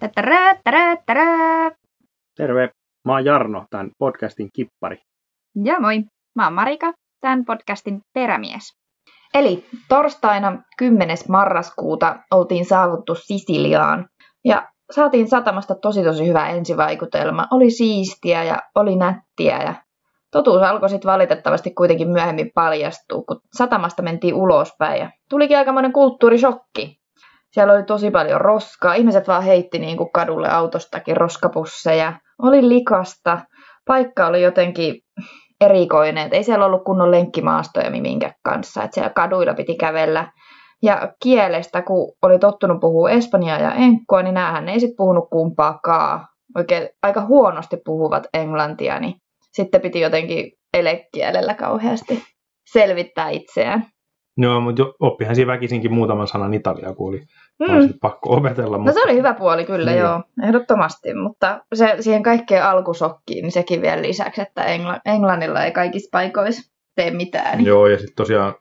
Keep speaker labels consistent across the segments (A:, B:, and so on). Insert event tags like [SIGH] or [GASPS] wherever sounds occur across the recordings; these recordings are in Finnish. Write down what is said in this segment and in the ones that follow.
A: Tätärä, tärä, tärä.
B: Terve, mä oon Jarno, tämän podcastin kippari.
A: Ja moi, mä oon Marika, tämän podcastin perämies.
C: Eli torstaina 10. marraskuuta oltiin saavuttu Sisiliaan ja saatiin satamasta tosi tosi hyvä ensivaikutelma. Oli siistiä ja oli nättiä ja totuus alkoi sitten valitettavasti kuitenkin myöhemmin paljastua, kun satamasta mentiin ulospäin ja tulikin aikamoinen kulttuurishokki. Siellä oli tosi paljon roskaa. Ihmiset vaan heitti niin kuin kadulle autostakin roskapusseja. Oli likasta. Paikka oli jotenkin erikoinen. Et ei siellä ollut kunnon lenkkimaastoja minkä kanssa. Et siellä kaduilla piti kävellä. Ja kielestä, kun oli tottunut puhua espanjaa ja enkkua, niin näähän ei sitten puhunut kumpaakaan. Oikein aika huonosti puhuvat englantia, niin sitten piti jotenkin elekielellä kauheasti selvittää itseään.
B: Joo, mutta oppihan siinä väkisinkin muutaman sanan italiaa, kun oli mm. pakko opetella.
C: Mutta... No se oli hyvä puoli kyllä, niin. joo, ehdottomasti. Mutta se, siihen kaikkeen alkusokkiin, niin sekin vielä lisäksi, että Engla- Englannilla ei kaikissa paikoissa tee mitään. Niin...
B: Joo, ja sitten tosiaan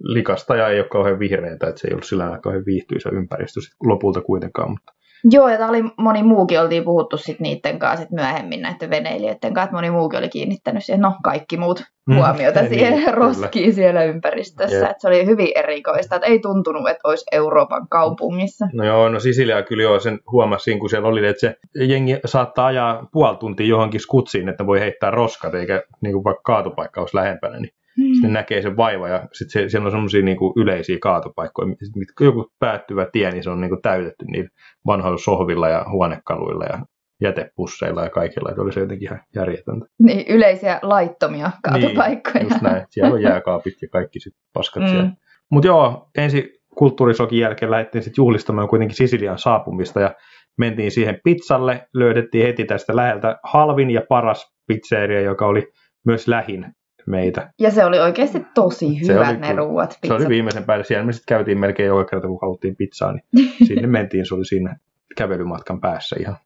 B: likasta ja ei ole kauhean vihreitä, että se ei ollut sillä kauhean viihtyisä ympäristö lopulta kuitenkaan. Mutta
C: Joo, ja oli moni muukin, oltiin puhuttu sit niiden kanssa sit myöhemmin näiden veneilijöiden kanssa, että moni muukin oli kiinnittänyt siihen, no kaikki muut mm, huomiota [LAUGHS] mm, siihen niin, roskiin kyllä. siellä ympäristössä. Että se oli hyvin erikoista, että ei tuntunut, että olisi Euroopan kaupungissa.
B: No joo, no Sisilia kyllä joo, sen huomasin, kun siellä oli, että se jengi saattaa ajaa puoli tuntia johonkin skutsiin, että voi heittää roskat, eikä niin kuin vaikka kaatopaikka olisi lähempänä, niin Hmm. Sitten näkee sen vaiva ja sitten siellä on semmoisia niin yleisiä kaatopaikkoja, mitkä joku päättyvä tie, niin se on niin kuin täytetty niillä vanhoilla sohvilla ja huonekaluilla ja jätepusseilla ja kaikilla, että oli se jotenkin ihan järjetöntä.
C: Niin, yleisiä laittomia kaatopaikkoja.
B: Niin, just näin. Siellä on jääkaapit ja kaikki sit paskat mm. siellä. Mutta joo, ensi kulttuurisokin jälkeen lähdettiin sitten juhlistamaan kuitenkin Sisilian saapumista ja mentiin siihen pizzalle, löydettiin heti tästä läheltä halvin ja paras pizzeria, joka oli myös lähin meitä.
C: Ja se oli oikeasti tosi hyvät oli, ne ruuat.
B: Pizzat. Se oli viimeisen päälle. Siellä me sitten käytiin melkein joka kerta, kun haluttiin pizzaa, niin [LAUGHS] sinne mentiin. Se oli siinä kävelymatkan päässä ihan.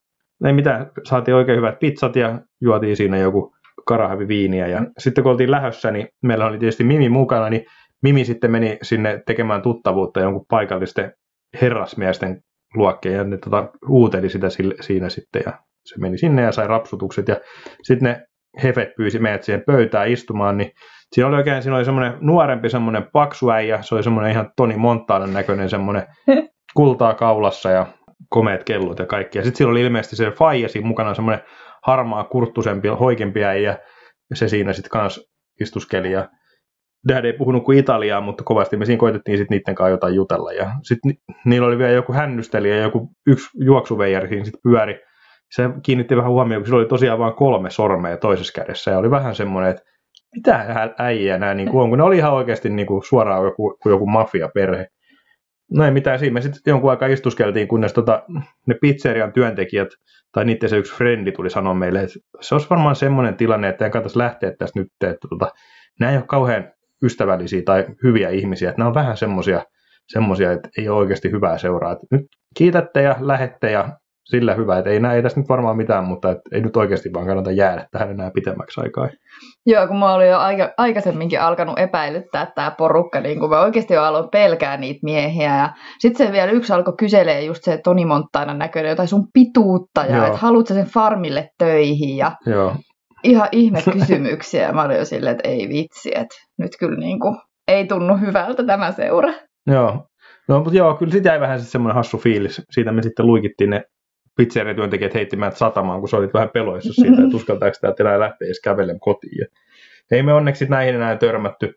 B: Ei mitään, saatiin oikein hyvät pizzat ja juotiin siinä joku karahävi viiniä. Ja sitten kun oltiin lähössä, niin meillä oli tietysti Mimi mukana, niin Mimi sitten meni sinne tekemään tuttavuutta jonkun paikallisten herrasmiesten luokkeen ja ne tota, uuteli sitä sille, siinä sitten ja se meni sinne ja sai rapsutukset ja sitten ne Hefet pyysi meidät siihen pöytään istumaan, niin siinä oli oikein, siinä oli semmoinen nuorempi semmoinen paksu äijä, se oli semmoinen ihan Toni Montanan näköinen semmoinen [LAUGHS] kultaa kaulassa ja komeet kellot ja kaikki. Ja sitten siinä oli ilmeisesti se faija siinä mukana semmoinen harmaa, kurttusempi, hoikempi äijä, ja se siinä sitten kans istuskeli. Ja Dad ei puhunut kuin italiaa, mutta kovasti me siinä koitettiin sitten niiden kanssa jotain jutella. Ja sitten ni- niillä oli vielä joku hännysteli ja joku yksi juoksuveijari siinä sitten pyöri se kiinnitti vähän huomioon, kun sillä oli tosiaan vain kolme sormea toisessa kädessä ja oli vähän semmoinen, että mitä äijä nämä niin kuin on, kun ne oli ihan oikeasti niin kuin suoraan joku, joku mafiaperhe. No ei mitään siinä, me sitten jonkun aikaa istuskeltiin, kunnes tota, ne pizzerian työntekijät tai niiden se yksi frendi tuli sanoa meille, että se olisi varmaan semmoinen tilanne, että en kannattaisi lähteä tästä nyt, että tota, nämä ei ole kauhean ystävällisiä tai hyviä ihmisiä, että nämä on vähän semmoisia, semmoisia, että ei ole oikeasti hyvää seuraa. Että nyt kiitätte ja lähette ja sillä hyvä, että ei, ei tässä nyt varmaan mitään, mutta et ei nyt oikeasti vaan kannata jäädä tähän enää pitemmäksi aikaa.
C: Joo, kun mä olin jo aika, aikaisemminkin alkanut epäilyttää tämä porukka, niin kun mä oikeasti jo aloin pelkää niitä miehiä. Ja sitten se vielä yksi alkoi kyselee just se Toni Montaina näköinen jotain sun pituutta ja että haluatko sen farmille töihin ja
B: Joo.
C: ihan ihme kysymyksiä. Ja mä olin jo silleen, että ei vitsi, että nyt kyllä niin kuin, ei tunnu hyvältä tämä seura.
B: Joo, No, mutta joo, kyllä sitten jäi vähän semmoinen hassu fiilis. Siitä me sitten luikittiin ne pizzeriatyöntekijät heitti meidät satamaan, kun sä olit vähän peloissa siitä, että [LAUGHS] uskaltaako täältä enää lähteä edes kävelemään kotiin. Ja ei me onneksi näihin enää törmätty.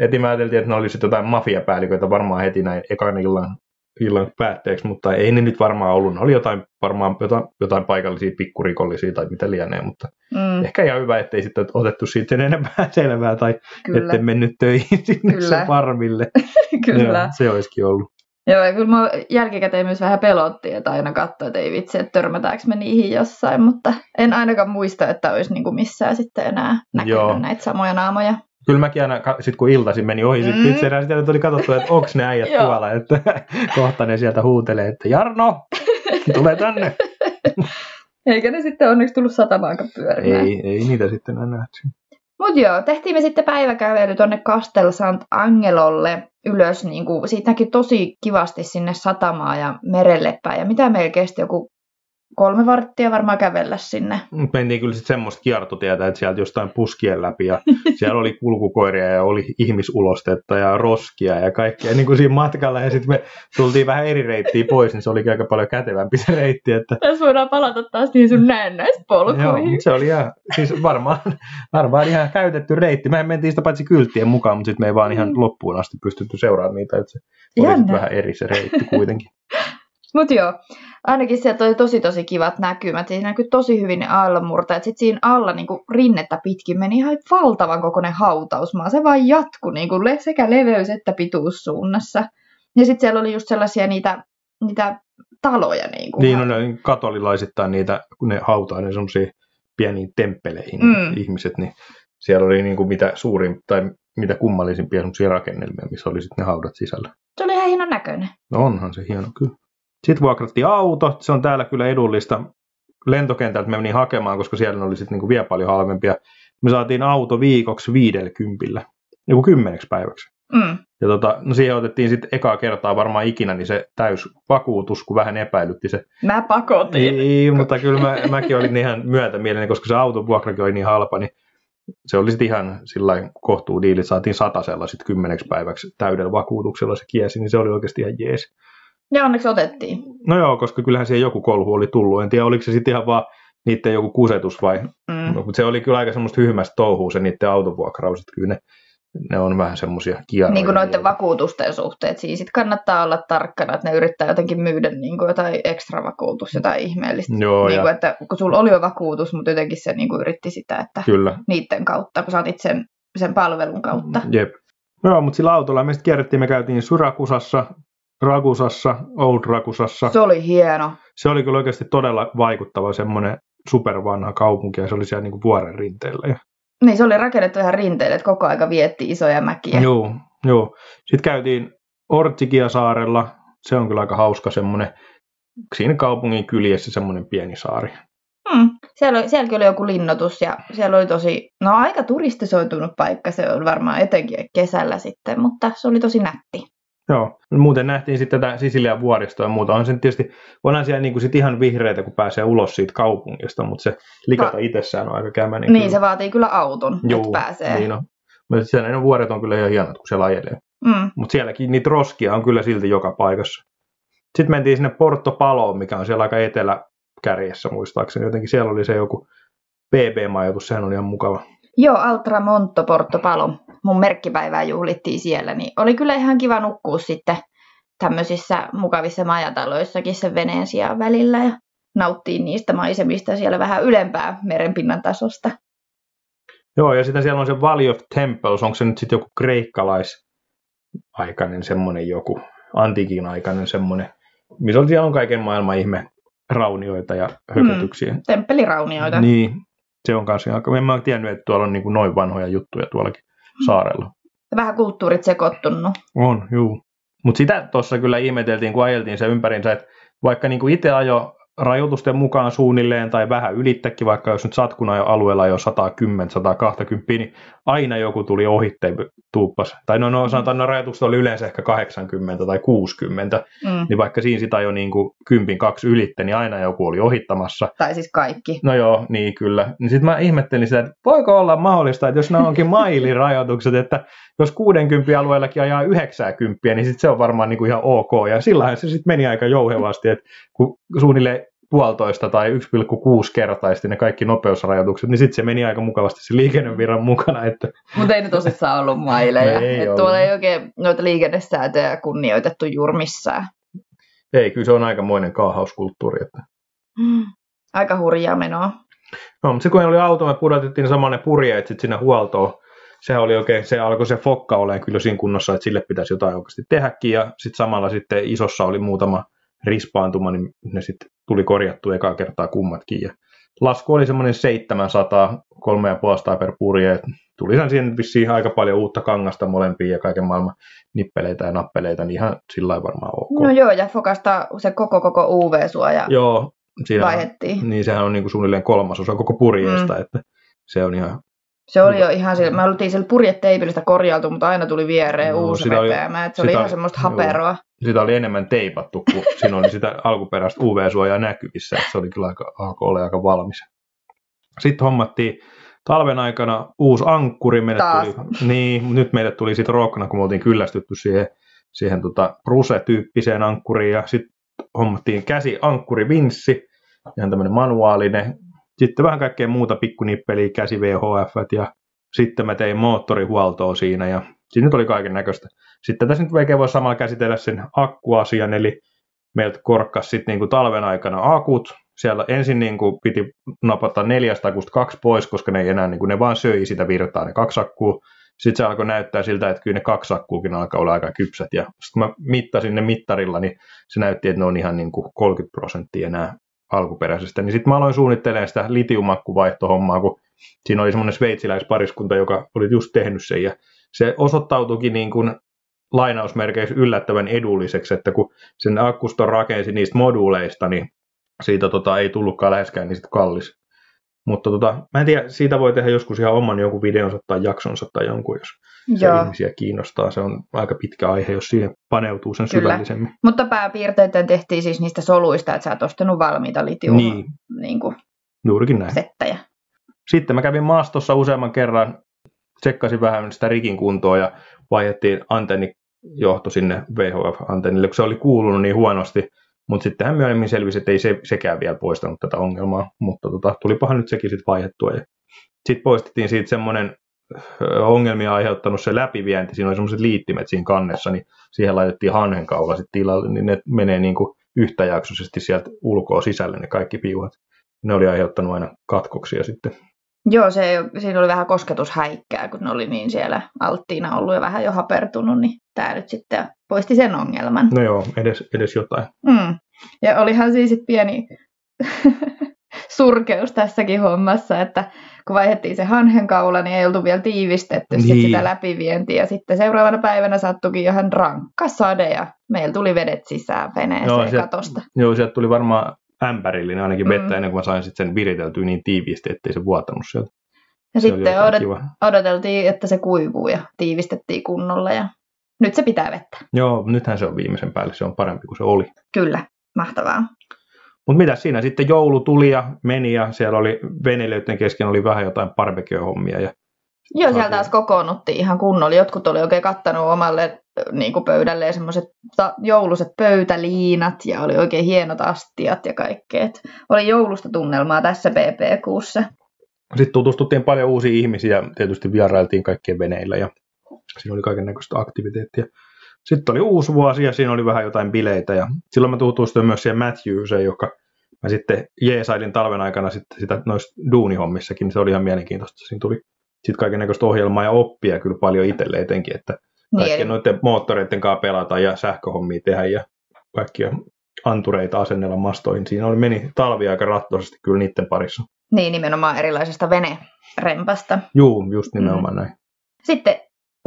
B: Heti mä ajateltiin, että ne oli sitten jotain mafiapäälliköitä varmaan heti näin ekan illan, illan päätteeksi, mutta ei ne nyt varmaan ollut. Ne oli jotain, varmaan jotain, jotain paikallisia pikkurikollisia tai mitä lienee, mutta mm. ehkä ihan hyvä, ettei sitten otettu siitä enempää [LAUGHS] selvää tai Kyllä. ette mennyt töihin [LAUGHS] sinne Kyllä. farmille.
C: Kyllä.
B: Ja, se olisikin ollut.
C: Joo, ja kyllä mä jälkikäteen myös vähän pelotti, että aina katsoin, että ei vitsi, että törmätäänkö me niihin jossain, mutta en ainakaan muista, että olisi niin kuin missään sitten enää näkynyt Joo. näitä samoja naamoja.
B: Kyllä mäkin aina, sit kun iltaisin meni ohi sit mm. sitten oli katsottu, että onko ne äijät [LAUGHS] tuolla, että [LAUGHS] kohta ne sieltä huutelee, että Jarno, tule tänne. [LAUGHS]
C: Eikä ne sitten onneksi tullut satamaankaan pyörimään.
B: Ei, ei niitä sitten enää nähty.
C: Mutta joo, tehtiin me sitten päiväkävely tuonne Castel Angelolle ylös. Niin kuin, tosi kivasti sinne satamaan ja merelle päin. Ja mitä meillä kesti joku kolme varttia varmaan kävellä sinne.
B: Mentiin kyllä sitten semmoista kiertotietä, että sieltä jostain puskien läpi ja [LAUGHS] siellä oli kulkukoiria ja oli ihmisulostetta ja roskia ja kaikkea niin kuin siinä matkalla ja sitten me tultiin vähän eri reittiä pois, niin se oli aika paljon kätevämpi se reitti. Että,
C: Tässä voidaan palata taas niihin sun näennäispolkuihin.
B: joo, se oli ihan, siis varmaan, varmaan ihan käytetty reitti. Mehän mentiin sitä paitsi kylttien mukaan, mutta sitten me ei vaan ihan loppuun asti pystytty seuraamaan niitä, että se oli vähän eri se reitti kuitenkin. [LAUGHS]
C: Mut joo, ainakin sieltä oli tosi tosi kivat näkymät. Siinä näkyi tosi hyvin ne aallonmurtajat. Sitten siinä alla niin rinnettä pitkin meni ihan valtavan kokoinen hautausmaa. Se vaan jatkui niin kuin sekä leveys- että pituussuunnassa. Ja sitten siellä oli just sellaisia niitä, niitä taloja. Niin, kuin
B: Niin on ne katolilaisittain niitä, kun ne hautaa ne semmoisia pieniin temppeleihin
C: Mm.
B: mm. ihmiset, niin siellä oli niin kuin mitä suurin tai mitä kummallisimpia semmoisia rakennelmia, missä oli sitten ne haudat sisällä.
C: Se oli ihan hienon näköinen.
B: No onhan se hieno kyllä. Sitten vuokrattiin auto, se on täällä kyllä edullista. Lentokentältä me menin hakemaan, koska siellä oli sitten niinku vielä paljon halvempia. Me saatiin auto viikoksi viidellä kympillä, joku kymmeneksi päiväksi.
C: Mm.
B: Ja tota, no siihen otettiin sitten ekaa kertaa varmaan ikinä niin se täys vakuutus, kun vähän epäilytti se
C: Mä pakotin.
B: ei, mutta kyllä mä, mäkin olin ihan myötämielinen, koska se autovuokrakin oli niin halpa, niin se oli sitten ihan sillä kohtuu diili, saatiin satasella sitten kymmeneksi päiväksi täydellä vakuutuksella se kiesi, niin se oli oikeasti ihan jees.
C: Ja onneksi otettiin.
B: No joo, koska kyllähän siihen joku kolhu oli tullut, en tiedä oliko se sitten ihan vaan niiden joku kusetus vai,
C: Mm.
B: no, mutta se oli kyllä aika semmoista hyhmästä touhua se niiden autovuokraus, kyllä ne, ne on vähän semmoisia kierroja.
C: Niin kuin noiden vakuutusten suhteet. Siis sit kannattaa olla tarkkana, että ne yrittää jotenkin myydä niin kuin jotain ekstra vakuutus, jotain ihmeellistä.
B: Joo,
C: niin
B: ja
C: kuin, että kun sulla oli jo vakuutus, mutta jotenkin se niin kuin yritti sitä, että
B: kyllä.
C: niiden kautta, kun saatit sen, sen palvelun kautta.
B: Jep. Joo, mutta sillä autolla me sitten kierrettiin, me käytiin Surakusassa, Ragusassa, Old Ragusassa.
C: Se oli hieno.
B: Se oli kyllä oikeasti todella vaikuttava semmoinen supervanha kaupunki ja se oli siellä niinku vuoren rinteellä.
C: Niin, se oli rakennettu ihan rinteille, että koko aika vietti isoja mäkiä.
B: joo, joo. Sitten käytiin Ortsikiasaarella. Se on kyllä aika hauska semmoinen, siinä kaupungin kyljessä semmoinen pieni saari.
C: Hmm. Siellä oli, sielläkin oli joku linnoitus ja siellä oli tosi, no aika turistisoitunut paikka, se on varmaan etenkin kesällä sitten, mutta se oli tosi nätti.
B: Joo, muuten nähtiin sitten tätä Sisilian vuoristoa ja muuta. On se tietysti, onhan siellä niinku sit ihan vihreitä, kun pääsee ulos siitä kaupungista, mutta se likata
C: Va-
B: itsessään on aika kämäinen.
C: Niin,
B: kyllä.
C: se vaatii kyllä auton,
B: Juu,
C: että pääsee.
B: Niin on. Mutta siellä ne vuoret on kyllä ihan hienot, kun siellä ajelee.
C: Mm.
B: Mutta sielläkin niitä roskia on kyllä silti joka paikassa. Sitten mentiin sinne Porto Paloon, mikä on siellä aika eteläkärjessä muistaakseni. Jotenkin siellä oli se joku BB-majoitus, sehän oli ihan mukava.
C: Joo, Altramonto Portopalo. Mun merkkipäivää juhlittiin siellä, niin oli kyllä ihan kiva nukkua sitten tämmöisissä mukavissa majataloissakin sen veneen sijaan välillä ja nauttii niistä maisemista siellä vähän ylempää merenpinnan tasosta.
B: Joo, ja sitten siellä on se Valley of Temples, onko se nyt sitten joku kreikkalais-aikainen semmoinen joku, antiikin aikainen semmoinen, missä on, siellä on kaiken maailman ihme raunioita ja hökötyksiä.
C: Temppeliraunioita.
B: Niin, se on kanssa ihan, en mä tiennyt, että tuolla on niin kuin noin vanhoja juttuja tuollakin saarella.
C: Vähän kulttuurit sekoittunut.
B: On, juu. Mutta sitä tuossa kyllä ihmeteltiin, kun ajeltiin se ympärinsä, että vaikka niinku itse ajo rajoitusten mukaan suunnilleen tai vähän ylittäkin, vaikka jos nyt satkuna jo alueella jo 110, 120, niin aina joku tuli ohitteen tuuppas. Tai no, no sanotaan, no rajoitukset oli yleensä ehkä 80 tai 60,
C: Mm.
B: niin vaikka siinä sitä jo niinku kympin kaksi ylitte, niin aina joku oli ohittamassa.
C: Tai siis kaikki.
B: No joo, niin kyllä. Niin sitten mä ihmettelin sitä, että voiko olla mahdollista, että jos nämä onkin [LAUGHS] mailirajoitukset, että jos 60 alueellakin ajaa 90, niin sitten se on varmaan niinku ihan ok. Ja sillähän se sitten meni aika jouhevasti, että kun suunnilleen puolitoista tai 1,6 kertaisti ne kaikki nopeusrajoitukset, niin sitten se meni aika mukavasti se liikennevirran mukana. Että,
C: Mutta ei ne tosissaan ollut maileja. [LAUGHS]
B: Ei
C: Et
B: ollut.
C: tuolla ei oikein noita liikennesääntöjä kunnioitettu juuri missään.
B: ei, kyllä se on aikamoinen kaahauskulttuuri. Että.
C: Mm. Aika hurjaa menoa.
B: No, mutta se kun oli auto, me pudotettiin samanne purjeet sitten sinne huoltoon. Sehän oli oikein, se alkoi se fokka olemaan kyllä siinä kunnossa, että sille pitäisi jotain oikeasti tehdäkin. Ja sitten samalla sitten isossa oli muutama rispaantuma, niin ne sitten tuli korjattu ekaa kertaa kummatkin. Ja lasku oli semmoinen 700, 3,5 per purje. Et Tuli sen siihen vissiin aika paljon uutta kangasta molempiin ja kaiken maailman nippeleitä ja nappeleita, niin ihan sillä varmaan ok.
C: No joo, ja Fokasta se koko koko UV-suoja
B: Joo, siinä
C: vaihettiin.
B: niin sehän on niin kuin suunnilleen kolmasosa koko purjeesta, mm. että se on ihan
C: Se oli jo ihan sillä, me oltiin sillä purjeteipillä sitä korjailtu, mutta aina tuli viereen
B: Joo,
C: uusi repeämä. että Se oli ihan semmoista
B: joo.
C: haperoa.
B: Sitä oli enemmän teipattu, kun siinä oli sitä alkuperäistä UV-suojaa näkyvissä. että Se oli kyllä aika, alkoi olla aika valmis. Sitten hommattiin talven aikana uusi ankkuri. Meille
C: Taas.
B: Tuli, niin, nyt meille tuli sitten rokkana, kun me oltiin kyllästytty siihen, siihen tota Bruse-tyyppiseen ankkuriin. Ja sitten hommattiin käsi ankkuri vinssi, ihan tämmöinen manuaalinen. Sitten vähän kaikkea muuta pikkunippeliä, käsi VHF ja sitten mä tein moottorihuoltoa siinä ja siinä nyt oli kaiken näköistä. Sitten tässä nyt oikein voi samalla käsitellä sen akkuasian, eli meiltä korkkas sitten niinku talven aikana akut. Siellä ensin niinku piti napata neljästä akusta kaksi pois, koska ne ei enää, niinku, ne vaan söi sitä virtaa, ne kaksi akkua. Sitten se alkoi näyttää siltä, että kyllä ne kaksi akkuukin alkaa olla aika kypsät. Ja sitten kun mä mittasin ne mittarilla, niin se näytti, että ne on ihan niinku 30 prosenttia enää alkuperäisestä. Niin sitten mä aloin suunnittelemaan sitä litiumakkuvaihtohommaa, kun siinä oli semmoinen sveitsiläispariskunta, joka oli just tehnyt sen. Ja se osoittautuikin niin kuin lainausmerkeissä yllättävän edulliseksi, että kun sen akkuston rakensi niistä moduuleista, niin siitä tota, ei tullutkaan läheskään niistä kallis. Mutta tota, mä en tiedä, siitä voi tehdä joskus ihan oman jonkun videonsa tai jaksonsa tai jonkun, jos se
C: Joo.
B: ihmisiä kiinnostaa. Se on aika pitkä aihe, jos siihen paneutuu sen
C: Kyllä.
B: syvällisemmin.
C: Mutta pääpiirteitä tehtiin siis niistä soluista, että sä oot ostanut valmiita litium
B: Niin,
C: niin kuin
B: juurikin näin.
C: settejä.
B: Sitten mä kävin maastossa useamman kerran, tsekkasin vähän sitä rikin kuntoa ja vaihdettiin antennijohto sinne VHF-antennille, kun se oli kuulunut niin huonosti. Mutta sittenhän myöhemmin selvisi, että ei se, sekään vielä poistanut tätä ongelmaa, mutta tota, tulipahan nyt sekin sitten vaihdettua. Sitten poistettiin siitä semmoinen ongelmia aiheuttanut se läpivienti, siinä oli semmoiset liittimet siinä kannessa, niin siihen laitettiin hanhenkaula sitten tilalle, niin ne menee niin kuin yhtäjaksoisesti sieltä ulkoa sisälle ne kaikki piuhat. Ne oli aiheuttanut aina katkoksia sitten.
C: Joo, se, siinä oli vähän kosketushäikkää, kun ne oli niin siellä alttiina ollut ja vähän jo hapertunut, niin tämä nyt sitten poisti sen ongelman.
B: No joo, edes, edes jotain.
C: Mm. Ja olihan siis sit pieni [LAUGHS] surkeus tässäkin hommassa, että kun vaihdettiin se hanhenkaula, niin ei oltu vielä tiivistetty sit
B: Niin.
C: sitä läpivientiä. Sitten seuraavana päivänä sattuikin ihan rankka sade ja meillä tuli vedet sisään veneeseen
B: Joo, se-
C: katosta.
B: Joo, sieltä tuli varmaan ämpärillinen ainakin vettä
C: Mm.
B: ennen kuin mä sain sitten sen viriteltyä niin tiiviisti, ettei se vuotanut sieltä.
C: Ja
B: Se
C: sitten odot-
B: kiva.
C: odoteltiin, että se kuivuu ja tiivistettiin kunnolla ja nyt se pitää vettä.
B: Joo, nythän se on viimeisen päälle, se on parempi kuin se oli.
C: Kyllä, mahtavaa.
B: Mutta mitä siinä sitten joulu tuli ja meni ja siellä oli veneilijöiden kesken oli vähän jotain barbecue-hommia. Ja,
C: Joo, siellä
B: Saatiin-
C: taas kokoonnuttiin ihan kunnolla. Jotkut oli oikein kattanut omalle niin kuin pöydälle semmoiset jouluset pöytäliinat ja oli oikein hienot astiat ja kaikkea. Et Oli joulusta tunnelmaa tässä BPQssa.
B: sitten tutustuttiin paljon uusia ihmisiä ja tietysti vierailtiin kaikkien veneillä ja siinä oli kaiken näköistä aktiviteettia. Sitten oli uusi vuosi ja siinä oli vähän jotain bileitä ja silloin mä tutustuin myös siihen Matthewseen, joka mä sitten jeesailin talven aikana sitten sitä noissa duunihommissakin, se oli ihan mielenkiintoista. Siinä tuli sitten kaiken näköistä ohjelmaa ja oppia kyllä paljon itselle etenkin, että kaikkien
C: Niin,
B: noiden moottoreiden kanssa pelata ja sähköhommia tehdä ja kaikkia antureita asennella mastoihin. Siinä oli, meni talvi aika rattoisesti kyllä niiden parissa.
C: niin, nimenomaan erilaisesta venerempasta.
B: Juu, just nimenomaan näin.
C: Sitten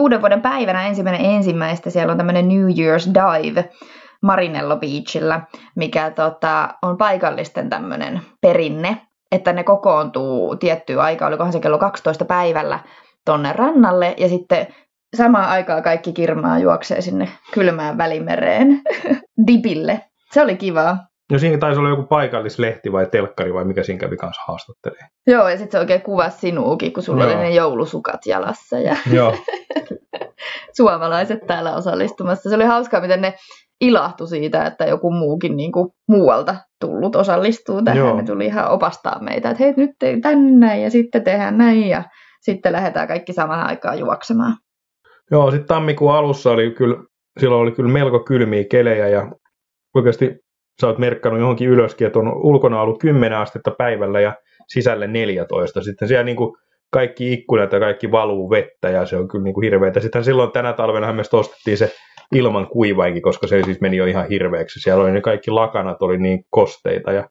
C: uuden vuoden päivänä ensimmäinen ensimmäistä siellä on tämmöinen New Year's Dive Marinello Beachillä, mikä tota, on paikallisten tämmöinen perinne, että ne kokoontuu tiettyä aikaa, olikohan se kello 12 päivällä tonne rannalle ja sitten samaan aikaan kaikki kirmaa juoksee sinne kylmään välimereen [LAUGHS] dipille. Se oli kivaa.
B: No siinä taisi olla joku paikallislehti vai telkkari vai mikä siinä kävi kanssa haastattelee.
C: Joo, ja sitten se oikein kuvasi sinuukin, kun sulla
B: Joo.
C: oli ne joulusukat jalassa ja
B: Joo, [LAUGHS]
C: suomalaiset täällä osallistumassa. Se oli hauskaa, miten ne ilahtui siitä, että joku muukin niin kuin muualta tullut osallistuu tähän.
B: Joo.
C: Ne tuli ihan opastaa meitä, että hei nyt te- tänne ja sitten tehdään näin ja sitten lähdetään kaikki samaan aikaan juoksemaan.
B: Joo sitten tammikuun alussa oli kyllä, silloin oli kyllä melko kylmiä kelejä ja oikeasti sä oot merkkannut johonkin ylöskin, että on ulkona ollut 10 astetta päivällä ja sisälle 14. Sitten siellä niin kuin kaikki ikkunat ja kaikki valuu vettä ja se on kyllä niin kuin hirveätä. Sitten silloin tänä talvena me ostettiin se ilman kuivainkin, koska se siis meni jo ihan hirveäksi. Siellä oli ne kaikki lakanat oli niin kosteita ja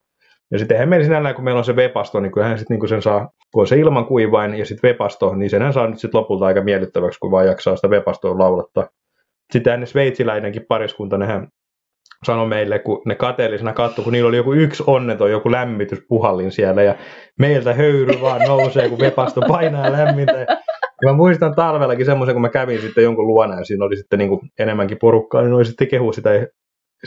B: ja sitten eihän meillä sinällään, kun meillä on se vepasto, niin kyllähän sitten niin sen saa, kun on se ilman kuivain ja sitten vepasto, niin senhän saa nyt sitten lopulta aika miellyttäväksi, kun vaan jaksaa sitä vepastoa laulattaa. Sitten ne sveitsiläinenkin pariskunta, nehän sanoi meille, kun ne kateellisena katto, kun niillä oli joku yksi onneton, joku lämmityspuhallin siellä ja meiltä höyry vaan nousee, kun vepasto painaa lämmintä. Ja mä muistan talvellakin semmoisen, kun mä kävin sitten jonkun luona ja siinä oli sitten niin kuin enemmänkin porukkaa, niin oli sitten kehu sitä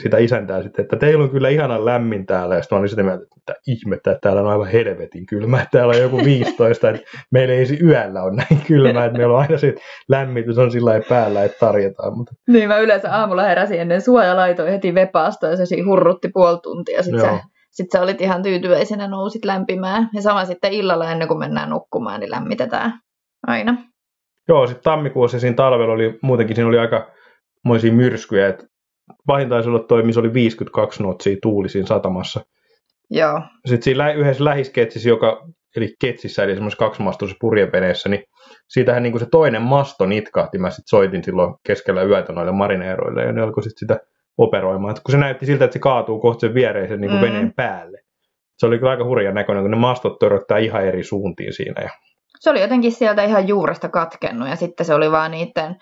B: sitä isäntää sitten, että teillä on kyllä ihanan lämmin täällä. Ja sitten mä olin sitä mieltä, että ihmettä, että täällä on aivan helvetin kylmä. Että täällä on joku 15, että meillä ei yöllä ole näin kylmä, että meillä on aina se lämmitys on sillä päällä, että tarjotaan. Mutta...
C: Niin, mä yleensä aamulla heräsin ennen sua ja laitoin heti vepaasta ja se siinä hurrutti puoli tuntia. Sitten sä, sit sä olit ihan tyytyväisenä, nousit lämpimään. Ja sama sitten illalla ennen kuin mennään nukkumaan, niin lämmitetään aina.
B: Joo, sitten tammikuussa siinä talvella oli muutenkin, siinä oli aika moisia myrskyjä, että pahin taisi olla toi, missä oli 52 notsia tuuli siinä satamassa.
C: Joo.
B: Sitten siinä yhdessä lähisketsissä, joka, eli ketsissä, eli semmoisessa kaksimastoisessa purjeveneessä, niin siitähän niin kuin se toinen masto nitkahti. Mä sitten soitin silloin keskellä yötä noille marineeroille, ja ne alkoi sitten sitä operoimaan. Et kun se näytti siltä, että se kaatuu kohta sen viereisen niin kuin mm. veneen päälle. Se oli kyllä aika hurjan näköinen, kun ne mastot töröttää ihan eri suuntiin siinä. Ja...
C: Se oli jotenkin sieltä ihan juuresta katkennut, ja sitten se oli vaan niiden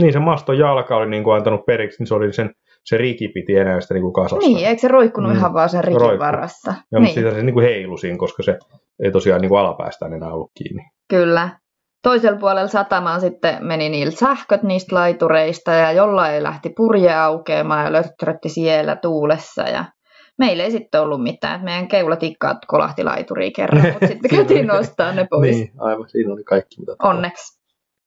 B: niin, se maston jalka oli niin kuin antanut periksi, niin se oli sen, se riki piti enää sitä niin kasassa.
C: Niin, eikö se roikkunut mm. ihan vaan sen rikin Roikku. varassa?
B: Joo, niin. mutta se niin kuin heilui siinä, koska se ei tosiaan niin kuin alapäästään enää ollut kiinni.
C: Kyllä. Toisella puolella satamaan sitten meni niillä sähköt niistä laitureista ja jollain lähti purje aukeamaan ja lörttörötti siellä tuulessa ja meillä ei sitten ollut mitään. meidän keulatikkaat kolahti laituriin kerran, mutta [LAUGHS] sitten käytiin nostaa ne pois.
B: Niin, aivan. Siinä oli kaikki. Mitä
C: Onneksi.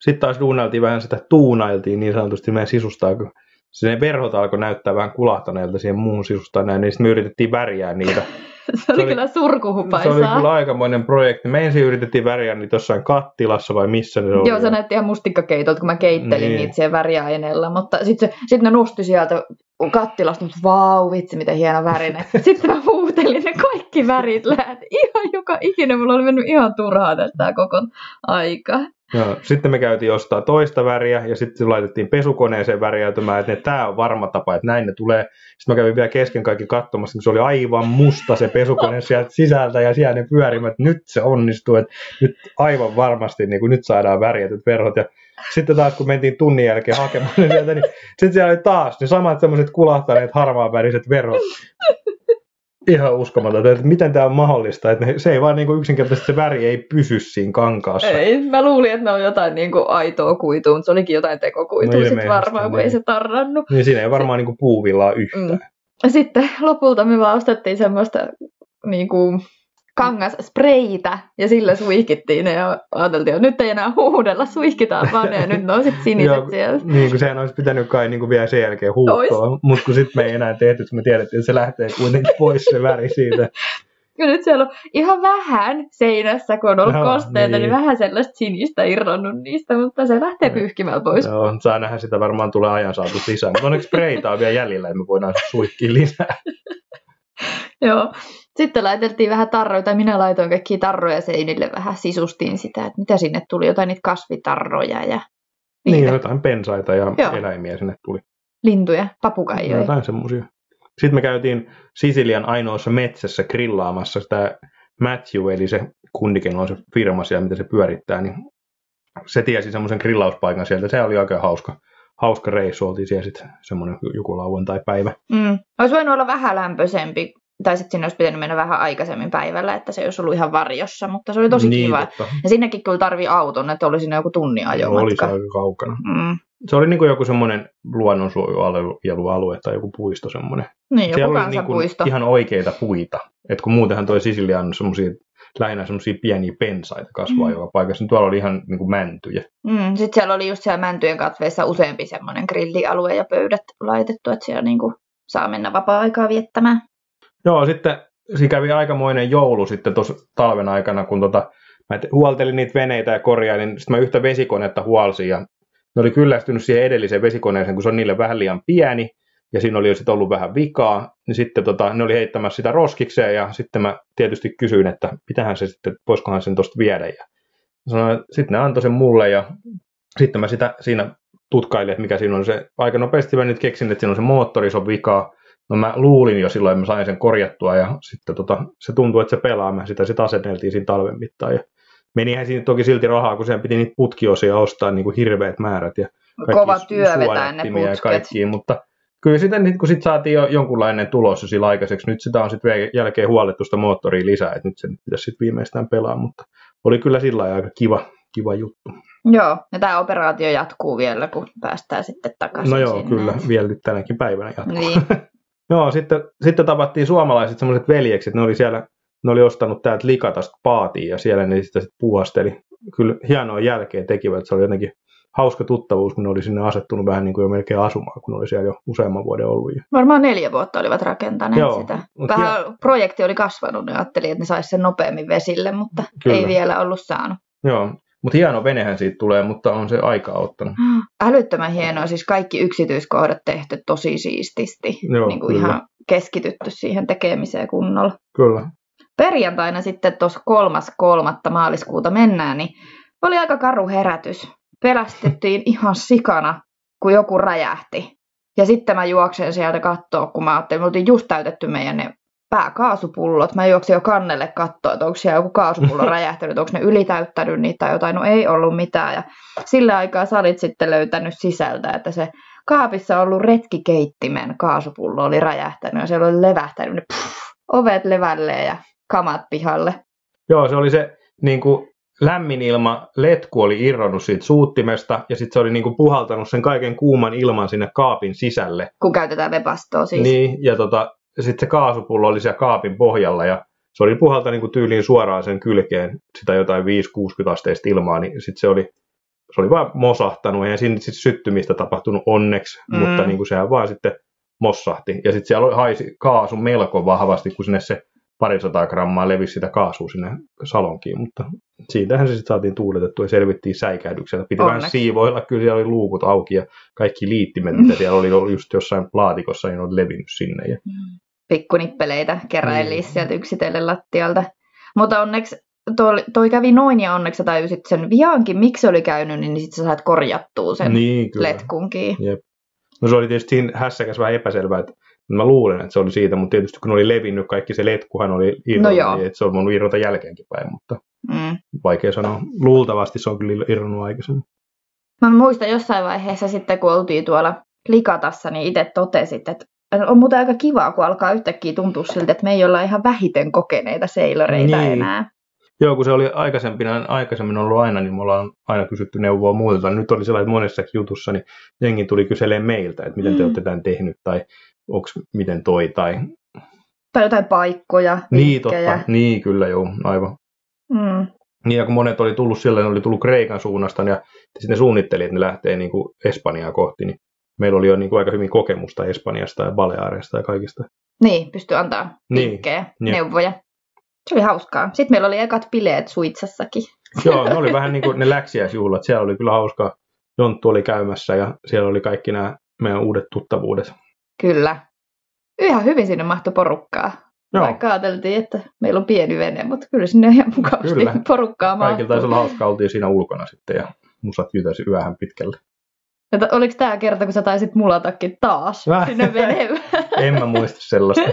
B: Sitten taas duunailtiin vähän sitä, tuunailtiin niin sanotusti meidän sisustaa, kun se verhot alkoi näyttää vähän kulahtaneelta siihen muun sisustaan näin, niin sitten me yritettiin väriää niitä. [LAUGHS]
C: se, oli se oli kyllä surkuhupaisaa.
B: Se oli kyllä aikamoinen projekti. Me ensin yritettiin väriä niitä jossain kattilassa vai missä ne oli.
C: Joo, se näytti ihan mustikkakeitolta, kun mä keittelin niin. niitä siellä väriaineella, mutta sitten sit ne nosti sieltä kattilasta, mutta vau, vitsi, miten hieno värinen. [LAUGHS] Sitten mä huutelin ne kaikki värit lähet. Ihan joka ikinen, mulla oli mennyt ihan turhaa tästä koko aika.
B: Joo, sitten me käytiin ostaa toista väriä ja sitten laitettiin pesukoneeseen värjäytymään, että tämä on varma tapa, että näin ne tulee. Sitten mä kävin vielä kesken kaikki katsomassa, kun se oli aivan musta se pesukone [LAUGHS] sieltä sisältä ja siellä ne pyörimät, nyt se onnistuu, että nyt aivan varmasti niin kuin nyt saadaan värjätyt verhot. Ja sitten taas kun mentiin tunnin jälkeen hakemaan ne sieltä, niin sitten siellä oli taas ne samat semmoiset kulahtaneet harmaanväriset verhot [LAUGHS] ihan uskomatonta, että miten tämä on mahdollista, että se ei vaan niin kuin yksinkertaisesti se väri ei pysy siinä kankaassa.
C: Ei, mä luulin, että ne on jotain niin kuin aitoa kuitua, mutta se olikin jotain tekokuitua no sitten varmaan, kun niin. ei se tarrannut.
B: Niin siinä ei varmaan niin kuin puuvillaa yhtään. Mm.
C: Sitten lopulta me vaan ostettiin semmoista niin kuin kangasspreitä ja sillä suihkittiin ne ja ajateltiin, että nyt ei enää huudella, suihkitaan vaan ja nyt ne on sitten siniset siellä.
B: Niin kuin sehän olisi pitänyt kai niin kuin vielä sen jälkeen huutoa, mutta kun sitten me ei enää tehty, että me tiedettiin, että se lähtee kuitenkin pois se väri siitä. [LAUGHS]
C: Ja nyt siellä on ihan vähän seinässä, kun on ollut no, kosteita, niin. niin vähän sellaista sinistä irronnut niistä, mutta se lähtee pyyhkimään pois.
B: Joo, saa nähdä sitä varmaan tulee ajan saatu sisään. Mutta onneksi spreitä on vielä jäljellä ja me voidaan suihkia lisää. [LAUGHS] [LAUGHS]
C: Joo. Sitten laitettiin vähän tarroja, tai minä laitoin kaikki tarroja seinille vähän, sisustiin sitä, että mitä sinne tuli, jotain niitä kasvitarroja ja
B: niitä. Niin, jotain pensaita ja Joo. eläimiä sinne tuli.
C: Lintuja, papukaijoja.
B: Jotain semmoisia. Sitten me käytiin Sisilian ainoassa metsässä grillaamassa sitä Matthew, eli se kundikin on se firma siellä, mitä se pyörittää, niin se tiesi semmoisen grillauspaikan sieltä. Se oli aika hauska, hauska reissu, oltiin siellä sitten semmoinen joku lauantai-päivä.
C: Mm. Olisi voinut olla vähän lämpöisempi, tai sitten sinne olisi pitänyt mennä vähän aikaisemmin päivällä, että se olisi ollut ihan varjossa, mutta se oli tosi niin, kiva. Totta. Ja sinnekin kyllä tarvii auton, että oli siinä joku tunnin ajomatka.
B: Oli se aika kaukana. Mm. Se oli niin kuin joku semmoinen luonnonsuojelualue tai joku puisto semmoinen.
C: Niin, joku Siellä oli niin kuin
B: ihan oikeita puita. että kun muutenhan toi Sisilia on semmoisia lähinnä semmoisia pieniä pensaita kasvaa mm. joka paikassa, niin tuolla oli ihan niin kuin mäntyjä.
C: Mm, Sitten siellä oli just siellä mäntyjen katveessa useampi semmoinen grillialue ja pöydät laitettu, että siellä niin kuin saa mennä vapaa-aikaa viettämään.
B: Joo, sitten siinä kävi aikamoinen joulu sitten tuossa talven aikana, kun tota, mä huoltelin niitä veneitä ja korjailin, sitten mä yhtä vesikonetta huolsin ja ne oli kyllästynyt siihen edelliseen vesikoneeseen, kun se on niille vähän liian pieni ja siinä oli jo sitten ollut vähän vikaa, niin sitten tota, ne oli heittämässä sitä roskikseen ja sitten mä tietysti kysyin, että pitähän se sitten, voisikohan sen tuosta viedä ja sanoin, sitten ne antoi sen mulle ja sitten mä sitä siinä tutkailin, että mikä siinä on se, aika nopeasti mä nyt keksin, että siinä on se moottori, se on vikaa, No mä luulin jo silloin, että mä sain sen korjattua ja sitten tota, se tuntui, että se pelaa. Mä sitä sitten asenneltiin siinä talven mittaan. Ja menihän siinä toki silti rahaa, kun sen piti niitä putkiosia ostaa niin kuin hirveät määrät ja
C: Kova työ vetää ne putket.
B: Ja kaikkiin, mutta kyllä sitten niin kun sit saatiin jo jonkunlainen tulos jo sillä aikaiseksi, nyt sitä on sitten jälkeen huolettu sitä moottoria lisää, että nyt se pitäisi sitten viimeistään pelaa, mutta oli kyllä sillä aika kiva, kiva juttu.
C: Joo, ja tämä operaatio jatkuu vielä, kun päästään sitten takaisin
B: No joo,
C: sinne.
B: kyllä, vielä nyt tänäkin päivänä jatkuu.
C: Niin, [LAUGHS]
B: Joo, sitten, sitten tavattiin suomalaiset semmoiset veljekset, ne oli siellä, ne oli ostanut täältä likatasta paatiin ja siellä ne sitä sitten puuhasteli. Kyllä hienoa jälkeen tekivät, se oli jotenkin hauska tuttavuus, kun ne oli sinne asettunut vähän niin kuin jo melkein asumaan, kun ne oli siellä jo useamman vuoden ollut. Ja
C: varmaan neljä vuotta olivat rakentaneet
B: Joo,
C: sitä. Vähän projekti oli kasvanut, ne ajatteli, että ne saisi sen nopeammin vesille, mutta
B: Kyllä.
C: ei vielä ollut saanut.
B: Joo, mutta hieno venehän siitä tulee, mutta on se aikaa ottanut. [GASPS]
C: Älyttömän hienoa, siis kaikki yksityiskohdat tehty tosi siististi.
B: Joo,
C: niin kuin
B: kyllä.
C: ihan keskitytty siihen tekemiseen kunnolla.
B: Kyllä.
C: Perjantaina sitten tuossa kolmas kolmatta maaliskuuta mennään, niin oli aika karu herätys. Pelästettiin ihan sikana, kun joku räjähti. Ja sitten mä juoksen sieltä kattoa, kun mä ajattelin, me oltiin just täytetty meidän ne pääkaasupullot. Mä juoksin jo kannelle katsoa, että onko siellä joku kaasupullo [LAUGHS] räjähtänyt, onko ne ylitäyttänyt niitä tai jotain. No ei ollut mitään. Ja sillä aikaa sä olit sitten löytänyt sisältä, että se kaapissa ollut retkikeittimen kaasupullo oli räjähtänyt ja siellä oli levähtänyt ne pff, ovet levälleen ja kamat pihalle.
B: Joo, se oli se niin kuin lämmin ilma, letku oli irronnut siitä suuttimesta ja sitten se oli niin kuin puhaltanut sen kaiken kuuman ilman sinne kaapin sisälle.
C: Kun käytetään webastoa siis.
B: Niin, ja tota, sitten se kaasupullo oli siellä kaapin pohjalla ja se oli puhalta niin kuin tyyliin suoraan sen kylkeen sitä jotain 5-60 asteista ilmaa, niin sitten se oli, se oli vaan mosahtanut, eihän siinä sit syttymistä tapahtunut onneksi,
C: Mm.
B: mutta niin kuin sehän vaan sitten mossahti. Ja sitten siellä haisi kaasu melko vahvasti, kun sinne se parisataa grammaa levisi sitä kaasua sinne salonkiin, mutta siitähän se sitten saatiin tuuletettua ja selvittiin säikähdyksellä. Piti vähän
C: Onneksi.
B: siivoilla, kyllä siellä oli luukut auki ja kaikki liittimet, mitä siellä oli ollut just jossain laatikossa, niin oli levinnyt sinne. Ja
C: Pikkunippeleitä keräili
B: Niin.
C: sieltä yksitellen lattialta. Mutta onneksi toi, toi kävi noin ja onneksi sä tajusit sen viankin, miksi se oli käynyt, niin sit sä saat korjattua sen
B: niin, kyllä.
C: letkunkin.
B: No se oli tietysti siinä hässäkäs vähän epäselvää, että mä luulen, että se oli siitä, mutta tietysti kun oli levinnyt kaikki se letkuhan oli irronnut,
C: No
B: niin että se on voinut irrota jälkeenkin päin, mutta
C: Mm.
B: vaikea sanoa. Luultavasti se on kyllä irronnut aikaisemmin.
C: Mä muistan jossain vaiheessa sitten, kun oltiin tuolla likatassa, niin itse totesit, että on muuten aika kivaa, kun alkaa yhtäkkiä tuntua siltä, että me ei olla ihan vähiten kokeneita seiloreita
B: Niin.
C: enää.
B: Joo, kun se oli aikaisempina, aikaisemmin ollut aina, niin me ollaan aina kysytty neuvoa muilta. Nyt oli sellainen, että monessakin jutussa, niin jengi tuli kyselemään meiltä, että miten te
C: Mm.
B: olette tämän tehnyt, tai onko miten toi, tai
C: Tai jotain paikkoja,
B: niin
C: vinkkejä.
B: totta, niin kyllä joo, aivan.
C: Mm.
B: Niin, ja kun monet oli tullut sillä, ne oli tullut Kreikan suunnasta, ja sitten ne suunnitteli, että ne lähtee niin kuin Espanjaa kohti, niin meillä oli jo niin kuin aika hyvin kokemusta Espanjasta ja Baleareista ja kaikista.
C: Niin, pystyy antaa
B: Niin,
C: vinkkejä,
B: jep.
C: neuvoja. Se oli hauskaa. Sitten meillä oli ekat bileet Suitsassakin. [LAUGHS]
B: Joo, ne oli vähän niin kuin ne läksiäisjuhlat, siellä oli kyllä hauskaa. Jonttu oli käymässä ja siellä oli kaikki nämä meidän uudet tuttavuudet.
C: Kyllä. Ihan hyvin sinne mahtui porukkaa.
B: Joo,
C: Vaikka ajateltiin, että meillä on pieni vene, mutta kyllä sinne ihan mukavasti
B: Kyllä.
C: porukkaa
B: kaikilla taisi
C: mahtuu.
B: olla hauskaa, oltiin siinä ulkona sitten ja musat jytäsi yöhän pitkälle.
C: Että oliko tämä kerta, kun sä taisit mulatakin taas
B: Väh.
C: sinne veneelle? [LAUGHS]
B: En mä muista sellaista. [LAUGHS]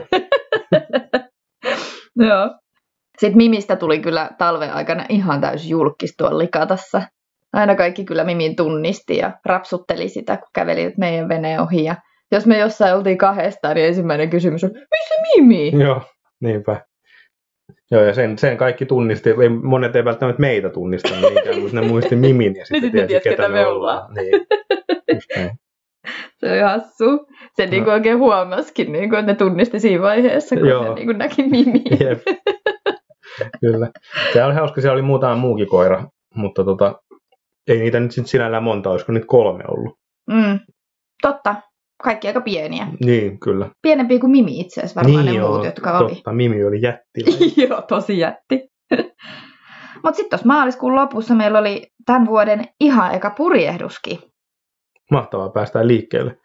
C: Joo. Sitten Mimistä tuli kyllä talven aikana ihan täys julkis tuolla likatassa. Aina kaikki kyllä Mimin tunnisti ja rapsutteli sitä, kun käveli meidän veneen ohi. Ja jos me jossain oltiin kahdestaan, niin ensimmäinen kysymys on, missä Mimi?
B: Joo, niinpä. Joo, ja sen, sen kaikki tunnisti. Ei, monet ei välttämättä meitä tunnista [LAUGHS] niinkään, mutta ne muisti Mimin ja sitten
C: ne
B: tiesi,
C: ties,
B: ketä
C: ketä
B: me
C: me
B: ollaan. Niin. [LAUGHS]
C: Se oli hassu. Se
B: No.
C: niinku oikein huomasikin, niinku, että ne tunnisti siinä vaiheessa, kun
B: Joo.
C: se niinku näki Mimi. [LAUGHS]
B: Jep. Kyllä. Se oli hauska, siellä oli muutama muukin koira, mutta tota, ei niitä nyt sinällään monta, olisiko nyt kolme ollut.
C: Mm. Totta. Kaikki aika pieniä.
B: Niin, kyllä.
C: Pienempiä kuin Mimi itse asiassa varmaan
B: niin
C: ne
B: joo,
C: muut, jotka oli.
B: totta. Mimi oli jättiläinen. [LAUGHS]
C: Joo, tosi jätti. [LAUGHS] Mutta sitten tuossa maaliskuun lopussa meillä oli tämän vuoden ihan eka purjehduskin.
B: Mahtavaa päästään liikkeelle.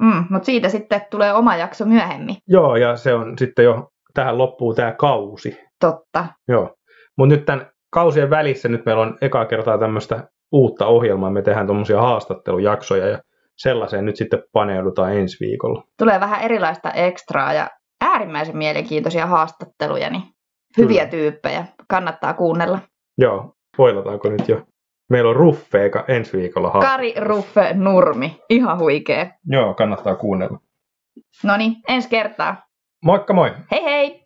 C: Mm, Mutta siitä sitten tulee oma jakso myöhemmin.
B: Joo, ja se on sitten jo, tähän loppuu tämä kausi.
C: Totta.
B: Joo. Mutta nyt tämän kausien välissä nyt meillä on ekaa kertaa tämmöistä uutta ohjelmaa. Me tehdään tuommoisia haastattelujaksoja ja sellaiseen nyt sitten paneudutaan ensi viikolla.
C: Tulee vähän erilaista ekstraa ja äärimmäisen mielenkiintoisia haastatteluja, niin hyviä
B: Kyllä.
C: tyyppejä. Kannattaa kuunnella.
B: Joo, spoilataanko nyt jo? Meillä on Ruffeeka ensi viikolla haastattelu.
C: Kari Ruffe Nurmi. Ihan huikee.
B: Joo, kannattaa kuunnella.
C: No niin, ensi kertaa.
B: Moikka moi!
C: Hei hei!